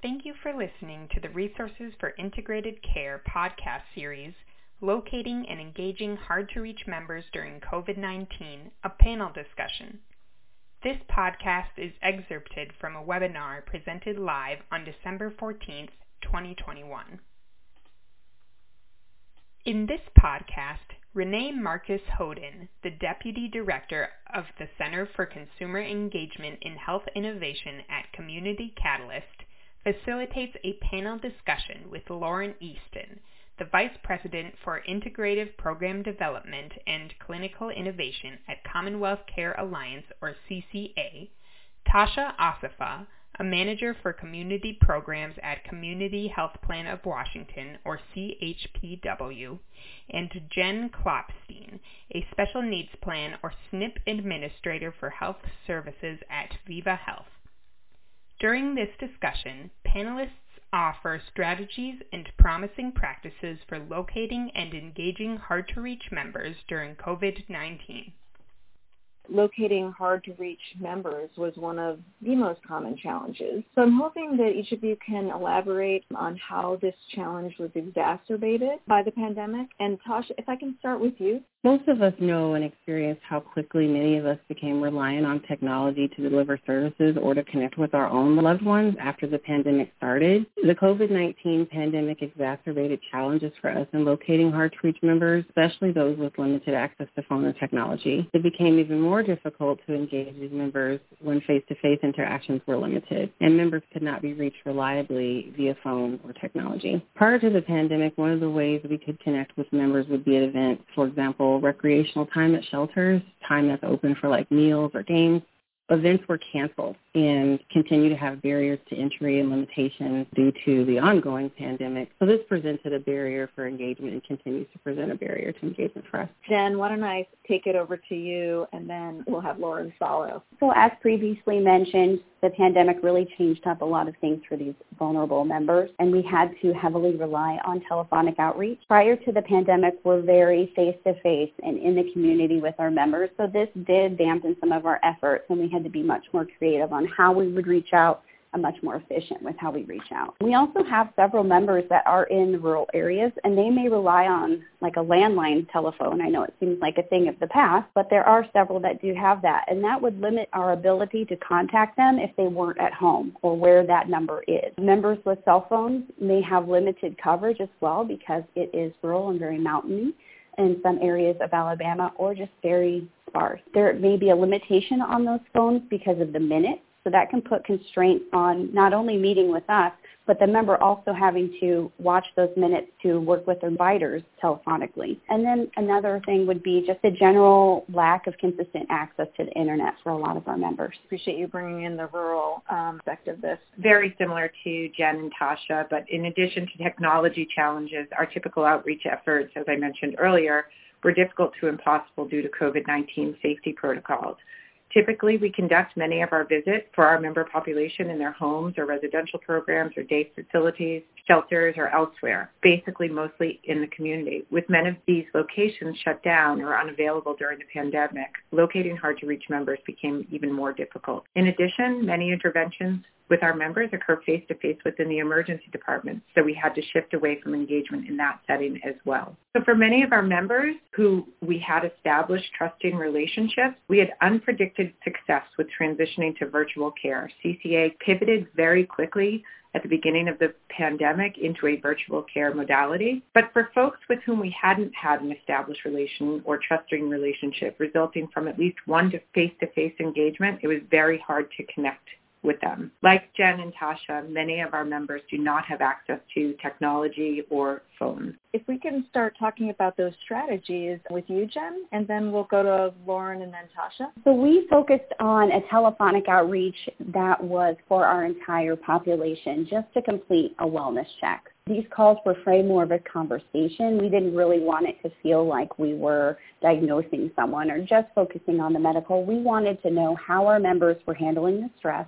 Thank you for listening to the Resources for Integrated Care podcast series, Locating and Engaging Hard to Reach Members During COVID 19, a panel discussion. This podcast is excerpted from a webinar presented live on December 14th, 2021. In this podcast, Renee Markus Hodin, the Deputy Director of the Center for Consumer Engagement in Health Innovation at Community Catalyst, facilitates a panel discussion with Lauren Easton, the Vice President for Integrative Program Development and Clinical Innovation at Commonwealth Care Alliance, or CCA, Tasha Asifa, a Manager for Community Programs at Community Health Plan of Washington, or CHPW, and Jen Klopstein, a Special Needs Plan or SNP Administrator for Health Services at Viva Health. During this discussion, panelists offer strategies and promising practices for locating and engaging hard-to-reach members during COVID-19 locating hard to reach members was one of the most common challenges. So I'm hoping that each of you can elaborate on how this challenge was exacerbated by the pandemic. And Tasha, if I can start with you. Most of us know and experience how quickly many of us became reliant on technology to deliver services or to connect with our own loved ones after the pandemic started. The COVID-19 pandemic exacerbated challenges for us in locating hard-to-reach members, especially those with limited access to phone or technology. It became even more difficult to engage these members when face-to-face interactions were limited, and members could not be reached reliably via phone or technology. Prior to the pandemic, one of the ways we could connect with members would be at events, for example, recreational time at shelters, time that's open for like meals or games, events were canceled and continue to have barriers to entry and limitations due to the ongoing pandemic. So this presented a barrier for engagement and continues to present a barrier to engagement for us. Jen, why don't I take it over to you and then we'll have Lauren follow. So as previously mentioned, the pandemic really changed up a lot of things for these vulnerable members and we had to heavily rely on telephonic outreach. Prior to the pandemic, we're very face-to-face and in the community with our members. So this did dampen some of our efforts and we had to be much more creative on how we would reach out and much more efficient with how we reach out. We also have several members that are in rural areas and they may rely on like a landline telephone. I know it seems like a thing of the past, but there are several that do have that and that would limit our ability to contact them if they weren't at home or where that number is. Members with cell phones may have limited coverage as well because it is rural and very mountainy in some areas of Alabama or just very sparse. There may be a limitation on those phones because of the minutes so that can put constraints on not only meeting with us, but the member also having to watch those minutes to work with providers telephonically. And then another thing would be just the general lack of consistent access to the internet for a lot of our members. Appreciate you bringing in the rural um, aspect of this. Very similar to Jen and Tasha, but in addition to technology challenges, our typical outreach efforts, as I mentioned earlier, were difficult to impossible due to COVID-19 safety protocols. Typically, we conduct many of our visits for our member population in their homes or residential programs or day facilities, shelters, or elsewhere, basically mostly in the community. With many of these locations shut down or unavailable during the pandemic, locating hard-to-reach members became even more difficult. In addition, many interventions with our members occur face-to-face within the emergency department, so we had to shift away from engagement in that setting as well. So for many of our members who we had established trusting relationships, we had unpredicted success with transitioning to virtual care. CCA pivoted very quickly at the beginning of the pandemic into a virtual care modality. But for folks with whom we hadn't had an established relation or trusting relationship resulting from at least one face-to-face engagement, it was very hard to connect with them. Like Jen and Tasha, many of our members do not have access to technology or phones. If we can start talking about those strategies with you, Jen, and then we'll go to Lauren and then Tasha. So we focused on a telephonic outreach that was for our entire population just to complete a wellness check. These calls were framed more of a conversation. We didn't really want it to feel like we were diagnosing someone or just focusing on the medical. We wanted to know how our members were handling the stress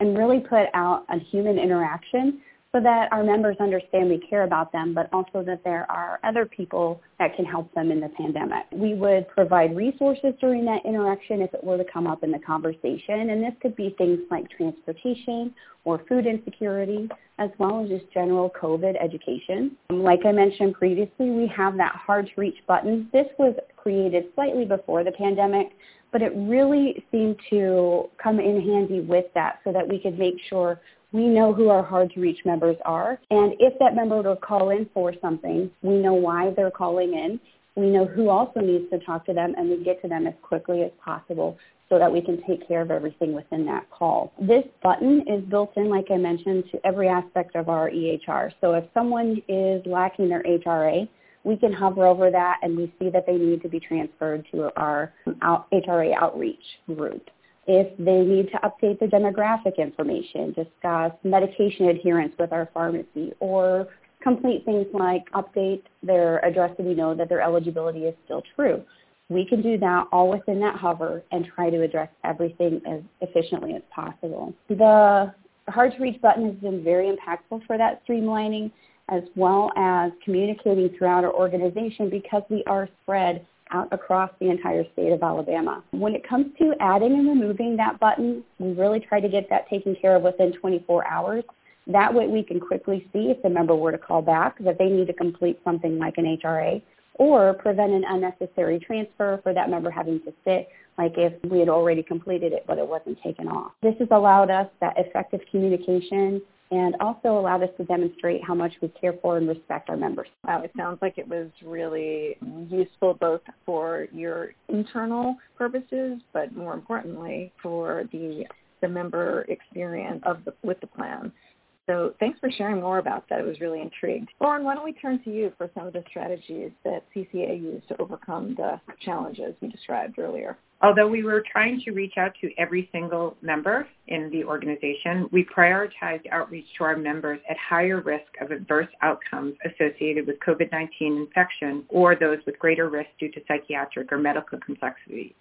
and really put out a human interaction so that our members understand we care about them, but also that there are other people that can help them in the pandemic. We would provide resources during that interaction if it were to come up in the conversation, and this could be things like transportation or food insecurity, as well as just general COVID education. Um, like I mentioned previously, we have that hard to reach button. This was created slightly before the pandemic, but it really seemed to come in handy with that so that we could make sure we know who our hard to reach members are. And if that member were to call in for something, we know why they're calling in. We know who also needs to talk to them and we get to them as quickly as possible so that we can take care of everything within that call. This button is built in, like I mentioned, to every aspect of our EHR. So if someone is lacking their HRA, we can hover over that and we see that they need to be transferred to our HRA outreach group. If they need to update their demographic information, discuss medication adherence with our pharmacy, or complete things like update their address so we know that their eligibility is still true. We can do that all within that hover and try to address everything as efficiently as possible. The hard to reach button has been very impactful for that streamlining as well as communicating throughout our organization because we are spread out across the entire state of Alabama. When it comes to adding and removing that button, we really try to get that taken care of within 24 hours. That way we can quickly see if the member were to call back that they need to complete something like an HRA or prevent an unnecessary transfer for that member having to sit like if we had already completed it but it wasn't taken off. This has allowed us that effective communication and also allowed us to demonstrate how much we care for and respect our members. Wow, it sounds like it was really useful both for your internal purposes, but more importantly for the the member experience of the with the plan. So thanks for sharing more about that. I was really intrigued. Lauren, why don't we turn to you for some of the strategies that CCA used to overcome the challenges we described earlier? Although we were trying to reach out to every single member in the organization, we prioritized outreach to our members at higher risk of adverse outcomes associated with COVID-19 infection or those with greater risk due to psychiatric or medical complexity.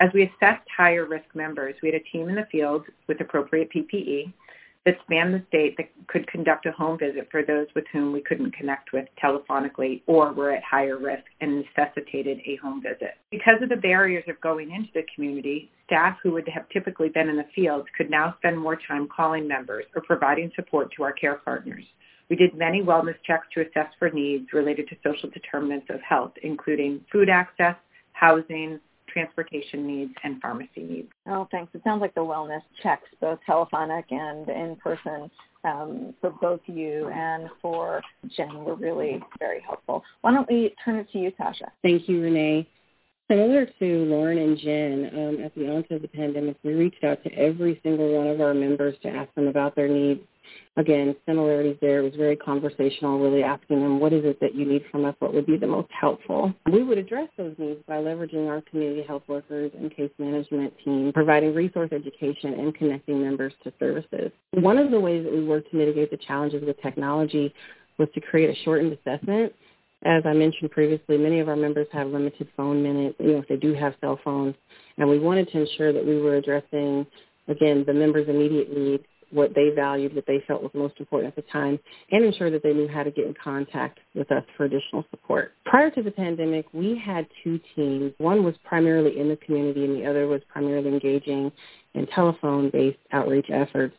As we assessed higher risk members, we had a team in the field with appropriate PPE that spanned the state that could conduct a home visit for those with whom we couldn't connect with telephonically or were at higher risk and necessitated a home visit. Because of the barriers of going into the community, staff who would have typically been in the field could now spend more time calling members or providing support to our care partners. We did many wellness checks to assess for needs related to social determinants of health, including food access, housing, transportation needs, and pharmacy needs. Oh, thanks. It sounds like the wellness checks, both telephonic and in person, um, for both you and for Jen were really very helpful. Why don't we turn it to you, Tasha? Thank you, Renee. Similar to Lauren and Jen, um, at the onset of the pandemic, we reached out to every single one of our members to ask them about their needs again, similarities there. It was very conversational, really asking them, what is it that you need from us? What would be the most helpful? We would address those needs by leveraging our community health workers and case management team, providing resource education and connecting members to services. One of the ways that we worked to mitigate the challenges with technology was to create a shortened assessment. As I mentioned previously, many of our members have limited phone minutes, you know, if they do have cell phones, and we wanted to ensure that we were addressing, again, the members' immediate needs what they valued, what they felt was most important at the time, and ensure that they knew how to get in contact with us for additional support. Prior to the pandemic, we had two teams. One was primarily in the community and the other was primarily engaging in telephone-based outreach efforts.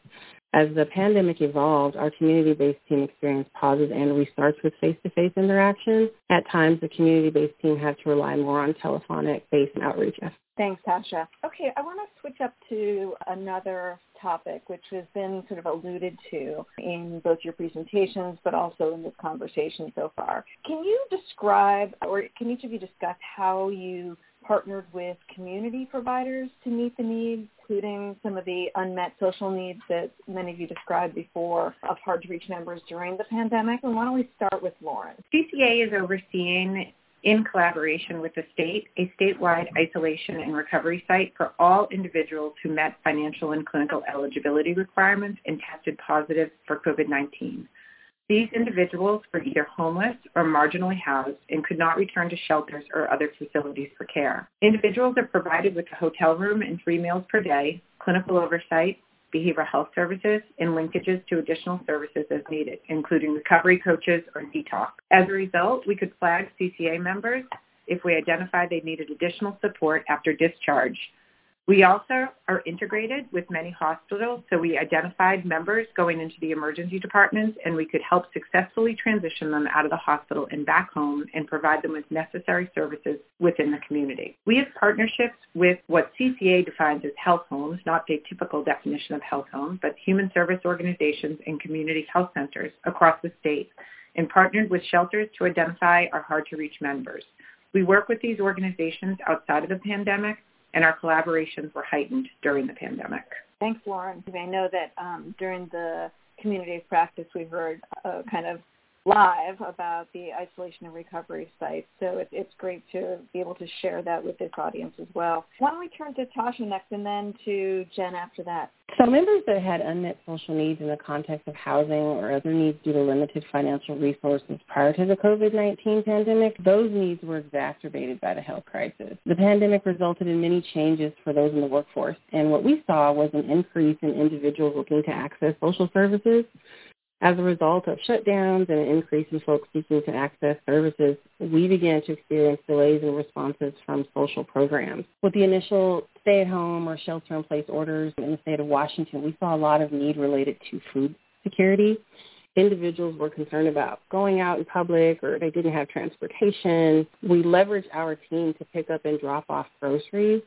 As the pandemic evolved, our community-based team experienced pauses and restarts with face-to-face interactions. At times, the community-based team had to rely more on telephonic-based outreach. Thanks, Tasha. Okay, I want to switch up to another topic, which has been sort of alluded to in both your presentations, but also in this conversation so far. Can you describe, or can each of you discuss how you partnered with community providers to meet the needs, including some of the unmet social needs that many of you described before of hard-to-reach members during the pandemic? And why don't we start with Lauren? CCA is overseeing in collaboration with the state, a statewide isolation and recovery site for all individuals who met financial and clinical eligibility requirements and tested positive for COVID-19. These individuals were either homeless or marginally housed and could not return to shelters or other facilities for care. Individuals are provided with a hotel room and three meals per day, clinical oversight, behavioral health services and linkages to additional services as needed, including recovery coaches or detox. As a result, we could flag CCA members if we identified they needed additional support after discharge we also are integrated with many hospitals, so we identified members going into the emergency departments and we could help successfully transition them out of the hospital and back home and provide them with necessary services within the community. We have partnerships with what CCA defines as health homes, not the typical definition of health home, but human service organizations and community health centers across the state and partnered with shelters to identify our hard-to-reach members. We work with these organizations outside of the pandemic and our collaborations were heightened during the pandemic. Thanks, Lauren. I know that um, during the community of practice, we heard uh, kind of live about the isolation and recovery sites. So it, it's great to be able to share that with this audience as well. Why don't we turn to Tasha next and then to Jen after that? So members that had unmet social needs in the context of housing or other needs due to limited financial resources prior to the COVID-19 pandemic, those needs were exacerbated by the health crisis. The pandemic resulted in many changes for those in the workforce, and what we saw was an increase in individuals looking to access social services as a result of shutdowns and an increase in folks seeking to access services, we began to experience delays in responses from social programs. With the initial stay-at-home or shelter-in-place orders in the state of Washington, we saw a lot of need related to food security. Individuals were concerned about going out in public or they didn't have transportation. We leveraged our team to pick up and drop off groceries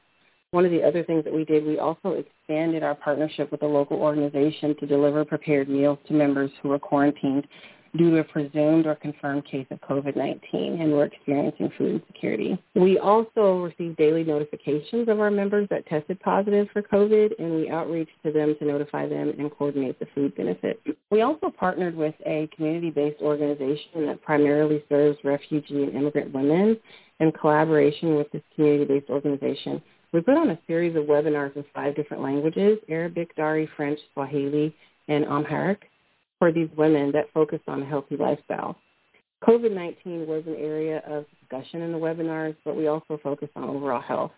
one of the other things that we did, we also expanded our partnership with a local organization to deliver prepared meals to members who were quarantined due to a presumed or confirmed case of COVID-19 and were experiencing food insecurity. We also received daily notifications of our members that tested positive for COVID, and we outreached to them to notify them and coordinate the food benefit. We also partnered with a community-based organization that primarily serves refugee and immigrant women. In collaboration with this community-based organization, we put on a series of webinars in five different languages, Arabic, Dari, French, Swahili, and Amharic, for these women that focus on a healthy lifestyle. COVID-19 was an area of discussion in the webinars, but we also focused on overall health,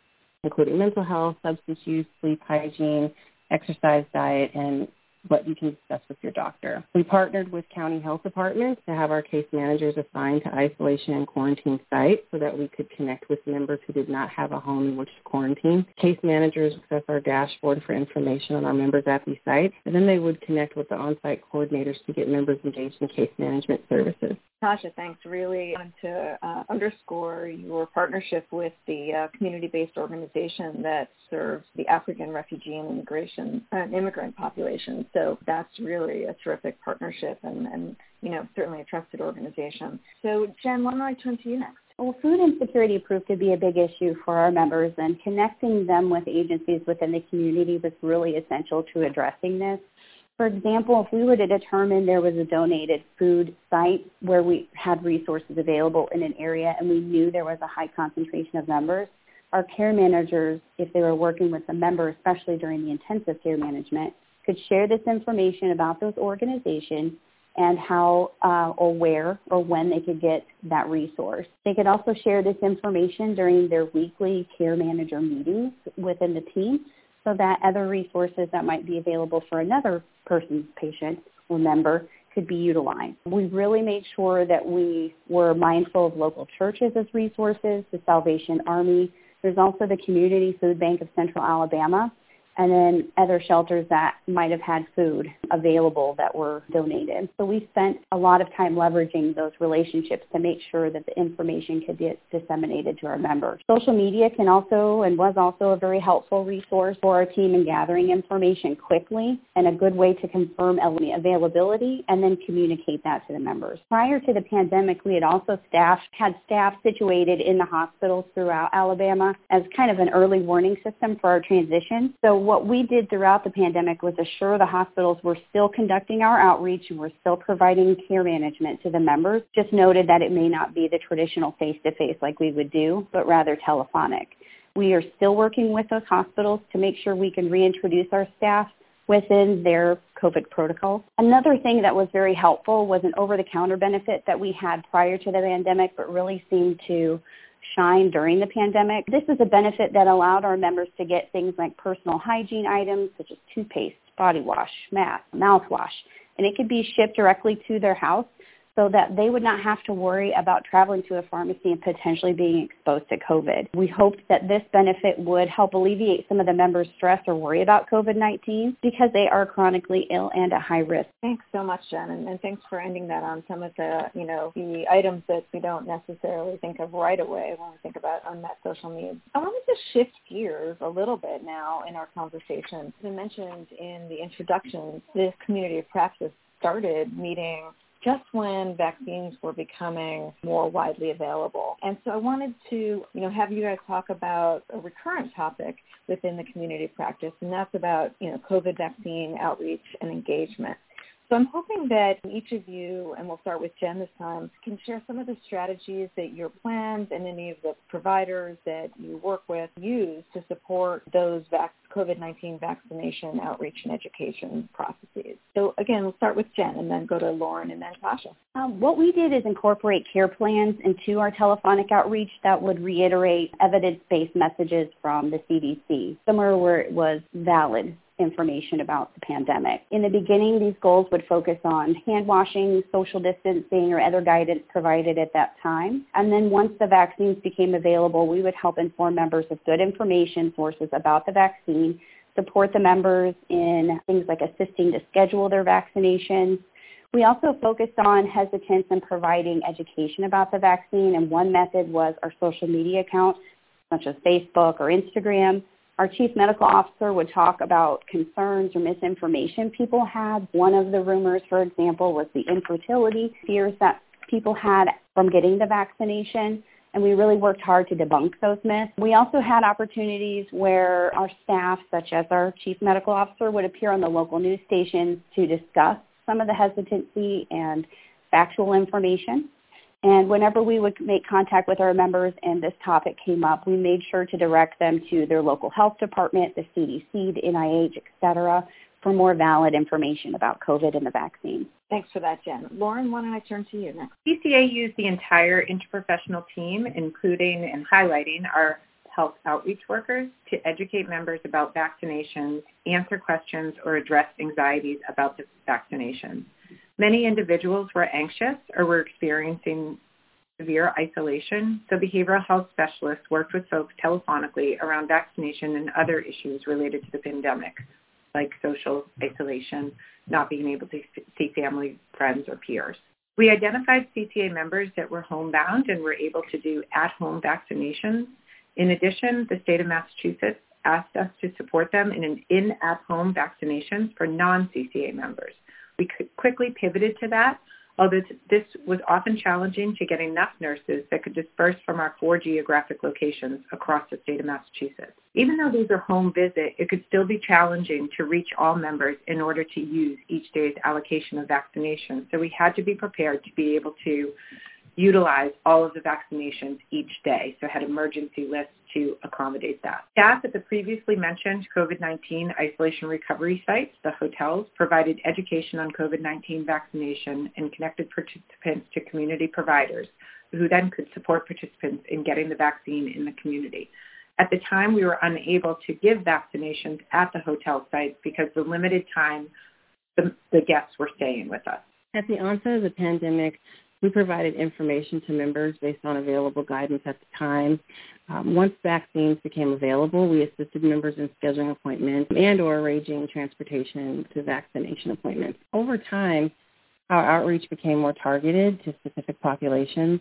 including mental health, substance use, sleep hygiene, exercise diet, and what you can discuss with your doctor. We partnered with county health departments to have our case managers assigned to isolation and quarantine sites so that we could connect with members who did not have a home in which to quarantine. Case managers access our dashboard for information on our members at these sites, and then they would connect with the on-site coordinators to get members engaged in case management services. Tasha, thanks. Really wanted to uh, underscore your partnership with the uh, community-based organization that serves the African refugee and immigration uh, immigrant population. So that's really a terrific partnership and, and, you know, certainly a trusted organization. So Jen, why don't I turn to you next? Well, food insecurity proved to be a big issue for our members, and connecting them with agencies within the community was really essential to addressing this. For example, if we were to determine there was a donated food site where we had resources available in an area and we knew there was a high concentration of members, our care managers, if they were working with a member, especially during the intensive care management, could share this information about those organizations and how uh, or where or when they could get that resource. They could also share this information during their weekly care manager meetings within the team so that other resources that might be available for another person's patient or member could be utilized. We really made sure that we were mindful of local churches as resources, the Salvation Army. There's also the Community Food Bank of Central Alabama and then other shelters that might have had food available that were donated. So we spent a lot of time leveraging those relationships to make sure that the information could get disseminated to our members. Social media can also and was also a very helpful resource for our team in gathering information quickly and a good way to confirm availability and then communicate that to the members. Prior to the pandemic, we had also had staff situated in the hospitals throughout Alabama as kind of an early warning system for our transition. So what we did throughout the pandemic was assure the hospitals were still conducting our outreach and we're still providing care management to the members. Just noted that it may not be the traditional face-to-face like we would do, but rather telephonic. We are still working with those hospitals to make sure we can reintroduce our staff within their COVID protocols. Another thing that was very helpful was an over-the-counter benefit that we had prior to the pandemic, but really seemed to shine during the pandemic. This is a benefit that allowed our members to get things like personal hygiene items such as toothpaste, body wash, mask, mouthwash, and it could be shipped directly to their house so that they would not have to worry about traveling to a pharmacy and potentially being exposed to COVID. We hoped that this benefit would help alleviate some of the members' stress or worry about COVID-19 because they are chronically ill and at high risk. Thanks so much, Jen, and, and thanks for ending that on some of the, you know, the items that we don't necessarily think of right away when we think about unmet social needs. I wanted to shift gears a little bit now in our conversation. As I mentioned in the introduction, this community of practice started meeting just when vaccines were becoming more widely available. And so I wanted to, you know, have you guys talk about a recurrent topic within the community practice, and that's about, you know, COVID vaccine outreach and engagement. So I'm hoping that each of you, and we'll start with Jen this time, can share some of the strategies that your plans and any of the providers that you work with use to support those vac- COVID-19 vaccination outreach and education processes. So again, we'll start with Jen and then go to Lauren and then Tasha. Um, what we did is incorporate care plans into our telephonic outreach that would reiterate evidence-based messages from the CDC, somewhere where it was valid information about the pandemic. In the beginning, these goals would focus on hand washing, social distancing, or other guidance provided at that time. And then once the vaccines became available, we would help inform members of good information sources about the vaccine, support the members in things like assisting to schedule their vaccinations. We also focused on hesitance in providing education about the vaccine, and one method was our social media accounts, such as Facebook or Instagram, our chief medical officer would talk about concerns or misinformation people had. One of the rumors, for example, was the infertility fears that people had from getting the vaccination. And we really worked hard to debunk those myths. We also had opportunities where our staff, such as our chief medical officer, would appear on the local news stations to discuss some of the hesitancy and factual information. And whenever we would make contact with our members and this topic came up, we made sure to direct them to their local health department, the CDC, the NIH, et cetera, for more valid information about COVID and the vaccine. Thanks for that, Jen. Lauren, why don't I turn to you next? CCA used the entire interprofessional team, including and highlighting our health outreach workers, to educate members about vaccinations, answer questions, or address anxieties about the vaccinations. Many individuals were anxious or were experiencing severe isolation, so behavioral health specialists worked with folks telephonically around vaccination and other issues related to the pandemic, like social isolation, not being able to see family, friends, or peers. We identified CCA members that were homebound and were able to do at-home vaccinations. In addition, the state of Massachusetts asked us to support them in an in-at-home vaccinations for non-CCA members. We quickly pivoted to that, although this was often challenging to get enough nurses that could disperse from our four geographic locations across the state of Massachusetts. Even though these are home visit, it could still be challenging to reach all members in order to use each day's allocation of vaccination. So we had to be prepared to be able to utilize all of the vaccinations each day, so had emergency lists to accommodate that. Staff at the previously mentioned COVID-19 isolation recovery sites, the hotels, provided education on COVID-19 vaccination and connected participants to community providers who then could support participants in getting the vaccine in the community. At the time, we were unable to give vaccinations at the hotel sites because the limited time the, the guests were staying with us. At the onset of the pandemic, we provided information to members based on available guidance at the time. Um, once vaccines became available, we assisted members in scheduling appointments and or arranging transportation to vaccination appointments. Over time, our outreach became more targeted to specific populations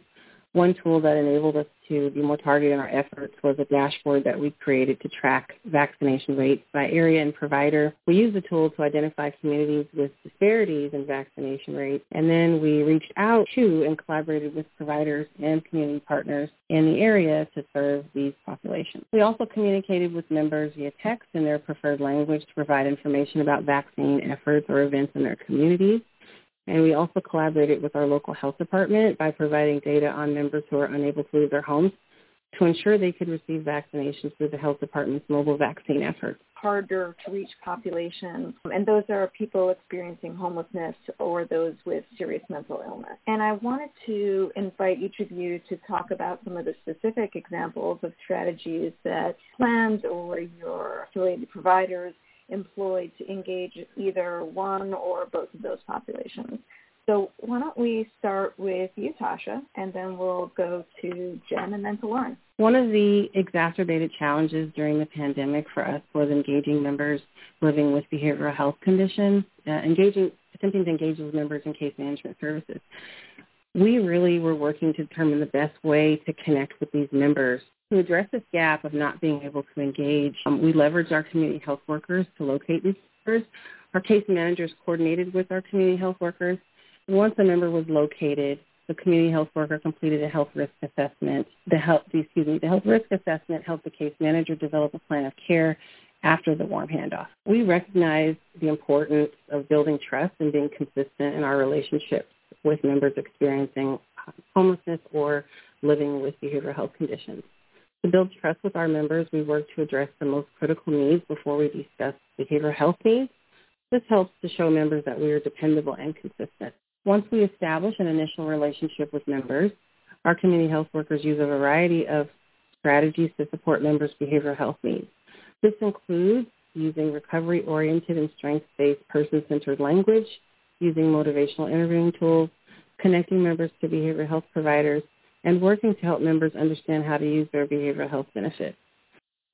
one tool that enabled us to be more targeted in our efforts was a dashboard that we created to track vaccination rates by area and provider. We used the tool to identify communities with disparities in vaccination rates, and then we reached out to and collaborated with providers and community partners in the area to serve these populations. We also communicated with members via text in their preferred language to provide information about vaccine efforts or events in their communities. And we also collaborated with our local health department by providing data on members who are unable to leave their homes to ensure they could receive vaccinations through the health department's mobile vaccine efforts. Harder to reach populations, and those are people experiencing homelessness or those with serious mental illness. And I wanted to invite each of you to talk about some of the specific examples of strategies that plans or your affiliated providers employed to engage either one or both of those populations. So why don't we start with you, Tasha, and then we'll go to Jen and then to Lauren. One of the exacerbated challenges during the pandemic for us was engaging members living with behavioral health conditions, uh, engaging, attempting to engage with members in case management services. We really were working to determine the best way to connect with these members. To address this gap of not being able to engage, um, we leveraged our community health workers to locate these members. Our case managers coordinated with our community health workers once a member was located, the community health worker completed a health risk assessment. The health, excuse me, the health risk assessment helped the case manager develop a plan of care after the warm handoff. We recognize the importance of building trust and being consistent in our relationships with members experiencing homelessness or living with behavioral health conditions. To build trust with our members, we work to address the most critical needs before we discuss behavioral health needs. This helps to show members that we are dependable and consistent. Once we establish an initial relationship with members, our community health workers use a variety of strategies to support members' behavioral health needs. This includes using recovery-oriented and strengths-based person-centered language, using motivational interviewing tools, connecting members to behavioral health providers, and working to help members understand how to use their behavioral health benefits.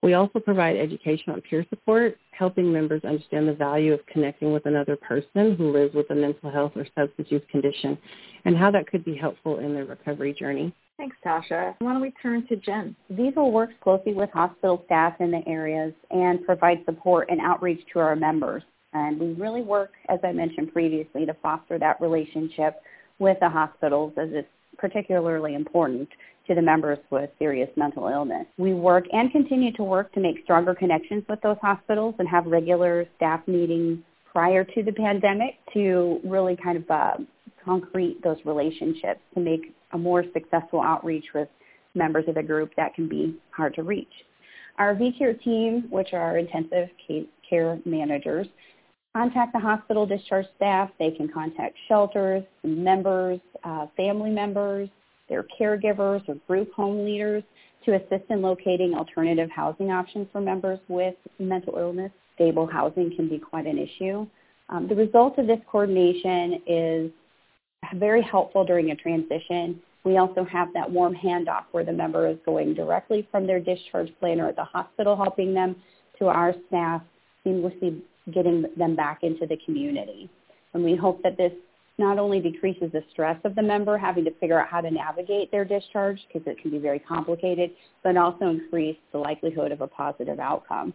We also provide education on peer support, helping members understand the value of connecting with another person who lives with a mental health or substance use condition and how that could be helpful in their recovery journey. Thanks, Tasha. Why don't we turn to Jen? Viva works closely with hospital staff in the areas and provides support and outreach to our members. And we really work, as I mentioned previously, to foster that relationship with the hospitals as it's particularly important to the members with serious mental illness. We work and continue to work to make stronger connections with those hospitals and have regular staff meetings prior to the pandemic to really kind of uh, concrete those relationships to make a more successful outreach with members of the group that can be hard to reach. Our VCare team, which are intensive care managers, contact the hospital discharge staff. They can contact shelters, members, uh, family members, their caregivers or group home leaders to assist in locating alternative housing options for members with mental illness. Stable housing can be quite an issue. Um, the result of this coordination is very helpful during a transition. We also have that warm handoff where the member is going directly from their discharge planner at the hospital helping them to our staff, seamlessly getting them back into the community. And we hope that this not only decreases the stress of the member having to figure out how to navigate their discharge because it can be very complicated, but also increase the likelihood of a positive outcome.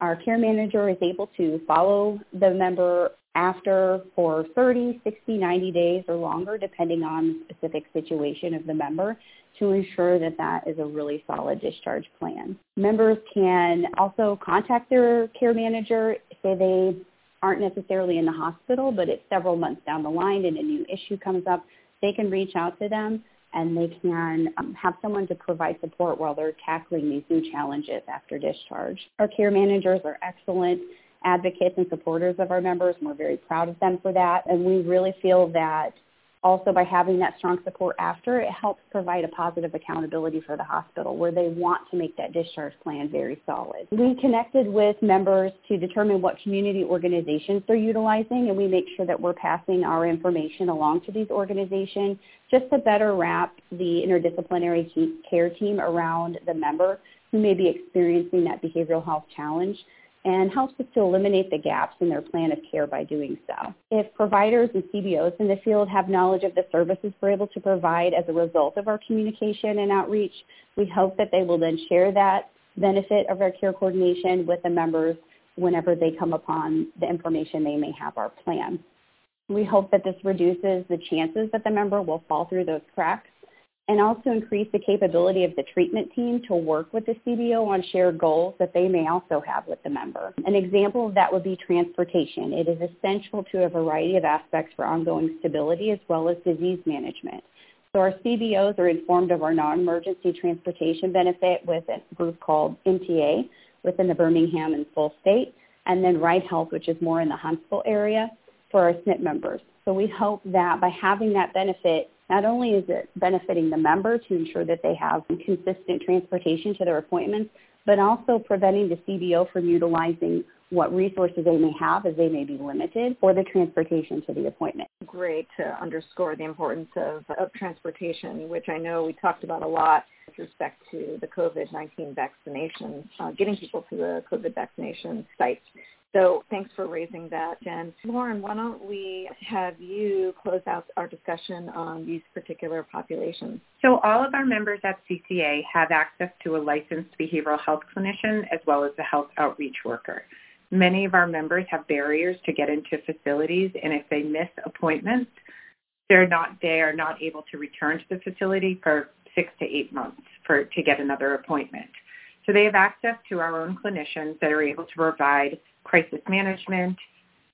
Our care manager is able to follow the member after for 30, 60, 90 days or longer, depending on the specific situation of the member, to ensure that that is a really solid discharge plan. Members can also contact their care manager, say they aren't necessarily in the hospital, but it's several months down the line and a new issue comes up, they can reach out to them and they can um, have someone to provide support while they're tackling these new challenges after discharge. Our care managers are excellent advocates and supporters of our members, and we're very proud of them for that. And we really feel that also by having that strong support after, it helps provide a positive accountability for the hospital where they want to make that discharge plan very solid. We connected with members to determine what community organizations they're utilizing and we make sure that we're passing our information along to these organizations just to better wrap the interdisciplinary care team around the member who may be experiencing that behavioral health challenge and helps us to eliminate the gaps in their plan of care by doing so. If providers and CBOs in the field have knowledge of the services we're able to provide as a result of our communication and outreach, we hope that they will then share that benefit of our care coordination with the members whenever they come upon the information they may have our plan. We hope that this reduces the chances that the member will fall through those cracks and also increase the capability of the treatment team to work with the CBO on shared goals that they may also have with the member. An example of that would be transportation. It is essential to a variety of aspects for ongoing stability as well as disease management. So our CBOs are informed of our non-emergency transportation benefit with a group called MTA within the Birmingham and full state, and then Ride Health, which is more in the Huntsville area for our SNP members. So we hope that by having that benefit, not only is it benefiting the member to ensure that they have consistent transportation to their appointments, but also preventing the CBO from utilizing what resources they may have as they may be limited for the transportation to the appointment. Great to underscore the importance of, of transportation, which I know we talked about a lot with respect to the COVID-19 vaccination, uh, getting people to the COVID vaccination sites. So thanks for raising that, Jen. Lauren, why don't we have you close out our discussion on these particular populations? So all of our members at CCA have access to a licensed behavioral health clinician as well as a health outreach worker. Many of our members have barriers to get into facilities, and if they miss appointments, they're not they are not able to return to the facility for six to eight months for to get another appointment. So they have access to our own clinicians that are able to provide crisis management,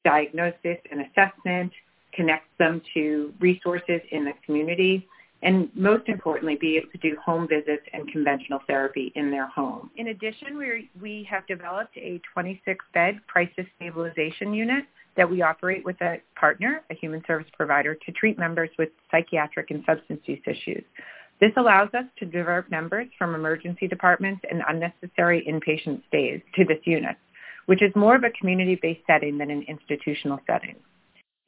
diagnosis and assessment, connect them to resources in the community, and most importantly, be able to do home visits and conventional therapy in their home. In addition, we we have developed a 26-bed crisis stabilization unit that we operate with a partner, a human service provider, to treat members with psychiatric and substance use issues. This allows us to divert members from emergency departments and unnecessary inpatient stays to this unit, which is more of a community-based setting than an institutional setting.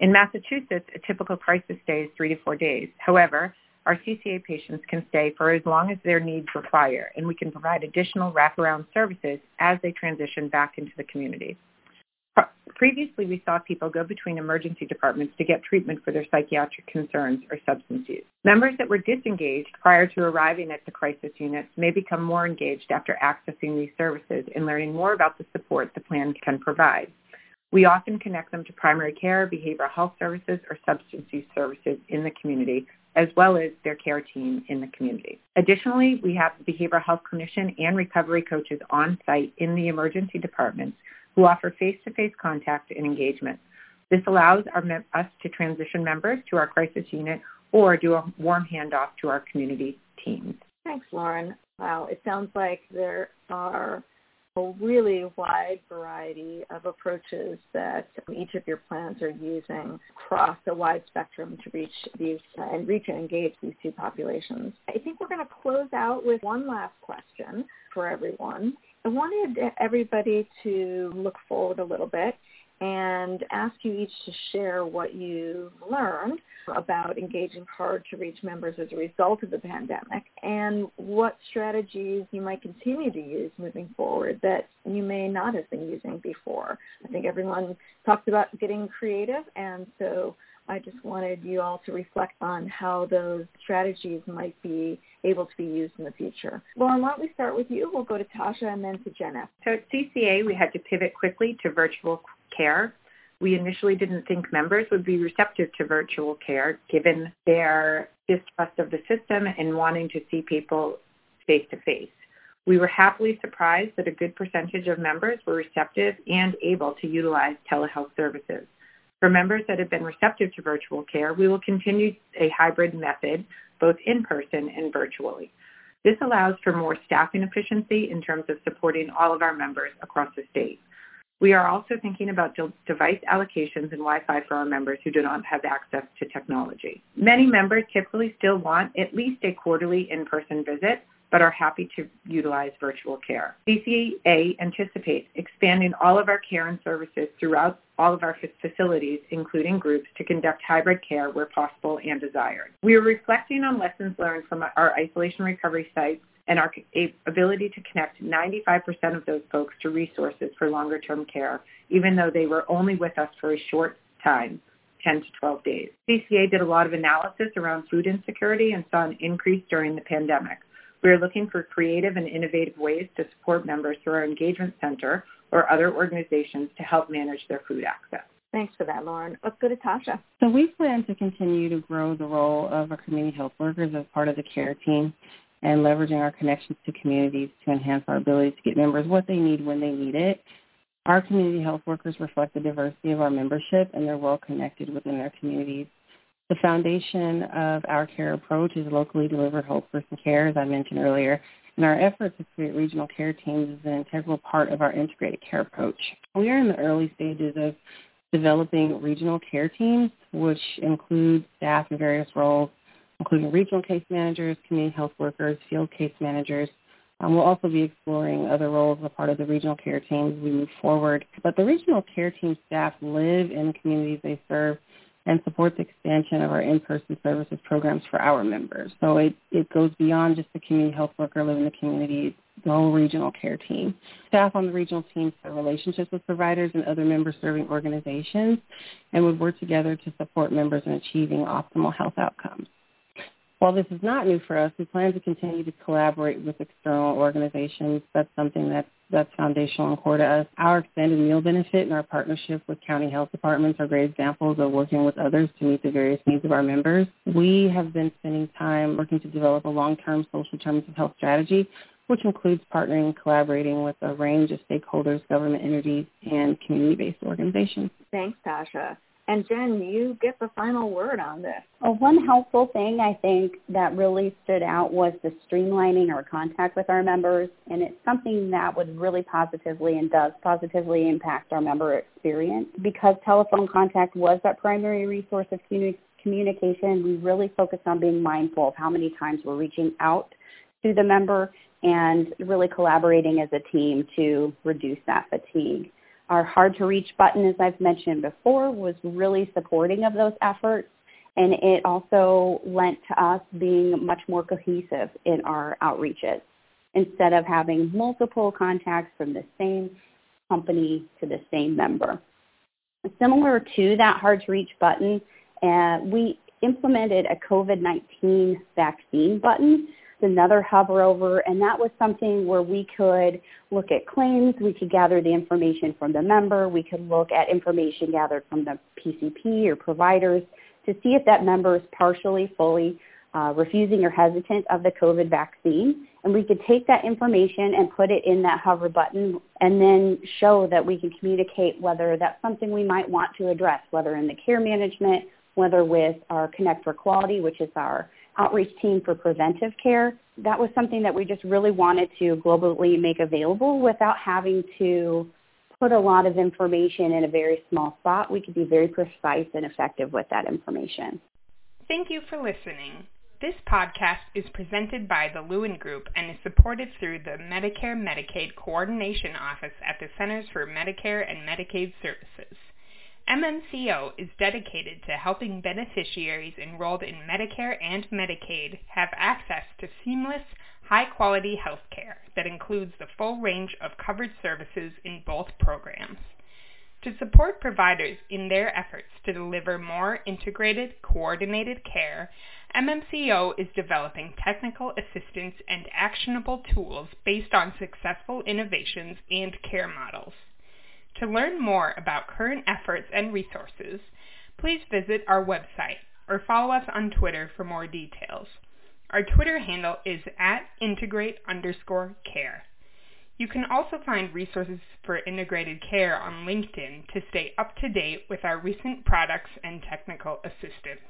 In Massachusetts, a typical crisis stay is three to four days. However, our CCA patients can stay for as long as their needs require, and we can provide additional wraparound services as they transition back into the community. Previously, we saw people go between emergency departments to get treatment for their psychiatric concerns or substance use. Members that were disengaged prior to arriving at the crisis units may become more engaged after accessing these services and learning more about the support the plan can provide. We often connect them to primary care, behavioral health services, or substance use services in the community as well as their care team in the community. Additionally, we have behavioral health clinician and recovery coaches on site in the emergency departments who offer face-to-face contact and engagement. This allows our, us to transition members to our crisis unit or do a warm handoff to our community teams. Thanks, Lauren. Wow, it sounds like there are a really wide variety of approaches that each of your plans are using across a wide spectrum to reach these uh, and reach and engage these two populations. I think we're going to close out with one last question for everyone. I wanted everybody to look forward a little bit and ask you each to share what you learned about engaging hard to reach members as a result of the pandemic and what strategies you might continue to use moving forward that you may not have been using before. I think everyone talked about getting creative and so I just wanted you all to reflect on how those strategies might be able to be used in the future. Lauren, why don't we start with you? We'll go to Tasha and then to Jenna. So at CCA, we had to pivot quickly to virtual care. We initially didn't think members would be receptive to virtual care given their distrust of the system and wanting to see people face to face. We were happily surprised that a good percentage of members were receptive and able to utilize telehealth services. For members that have been receptive to virtual care, we will continue a hybrid method, both in person and virtually. This allows for more staffing efficiency in terms of supporting all of our members across the state. We are also thinking about de- device allocations and Wi-Fi for our members who do not have access to technology. Many members typically still want at least a quarterly in-person visit, but are happy to utilize virtual care. CCA anticipates expanding all of our care and services throughout all of our facilities, including groups, to conduct hybrid care where possible and desired. We are reflecting on lessons learned from our isolation recovery sites and our ability to connect 95% of those folks to resources for longer-term care, even though they were only with us for a short time, 10 to 12 days. CCA did a lot of analysis around food insecurity and saw an increase during the pandemic. We are looking for creative and innovative ways to support members through our engagement center or other organizations to help manage their food access. Thanks for that, Lauren. Let's go to Tasha. So we plan to continue to grow the role of our community health workers as part of the care team and leveraging our connections to communities to enhance our ability to get members what they need when they need it. Our community health workers reflect the diversity of our membership and they're well connected within their communities. The foundation of our care approach is locally delivered whole person care, as I mentioned earlier, and our effort to create regional care teams is an integral part of our integrated care approach. We are in the early stages of developing regional care teams, which include staff in various roles, including regional case managers, community health workers, field case managers, Um, we'll also be exploring other roles as part of the regional care team as we move forward. But the regional care team staff live in the communities they serve and support the expansion of our in-person services programs for our members. So it, it goes beyond just the community health worker living in the community, the whole regional care team. Staff on the regional team have relationships with providers and other member-serving organizations and would work together to support members in achieving optimal health outcomes. While this is not new for us, we plan to continue to collaborate with external organizations. That's something that's, that's foundational and core to us. Our extended meal benefit and our partnership with county health departments are great examples of working with others to meet the various needs of our members. We have been spending time working to develop a long-term social determinants of health strategy, which includes partnering and collaborating with a range of stakeholders, government entities, and community-based organizations. Thanks, Tasha. And Jen, you get the final word on this. Well, one helpful thing I think that really stood out was the streamlining our contact with our members, and it's something that would really positively and does positively impact our member experience. Because telephone contact was that primary resource of communication, we really focused on being mindful of how many times we're reaching out to the member and really collaborating as a team to reduce that fatigue. Our hard to reach button, as I've mentioned before, was really supporting of those efforts. And it also lent to us being much more cohesive in our outreaches instead of having multiple contacts from the same company to the same member. Similar to that hard to reach button, uh, we implemented a COVID-19 vaccine button another hover over, and that was something where we could look at claims, we could gather the information from the member, we could look at information gathered from the PCP or providers to see if that member is partially, fully uh, refusing or hesitant of the COVID vaccine. And we could take that information and put it in that hover button and then show that we can communicate whether that's something we might want to address, whether in the care management, whether with our Connect for Quality, which is our outreach team for preventive care. That was something that we just really wanted to globally make available without having to put a lot of information in a very small spot. We could be very precise and effective with that information. Thank you for listening. This podcast is presented by the Lewin Group and is supported through the Medicare Medicaid Coordination Office at the Centers for Medicare and Medicaid Services. MMCO is dedicated to helping beneficiaries enrolled in Medicare and Medicaid have access to seamless, high-quality health care that includes the full range of covered services in both programs. To support providers in their efforts to deliver more integrated, coordinated care, MMCO is developing technical assistance and actionable tools based on successful innovations and care models. To learn more about current efforts and resources, please visit our website or follow us on Twitter for more details. Our Twitter handle is at integrate underscore care. You can also find resources for integrated care on LinkedIn to stay up to date with our recent products and technical assistance.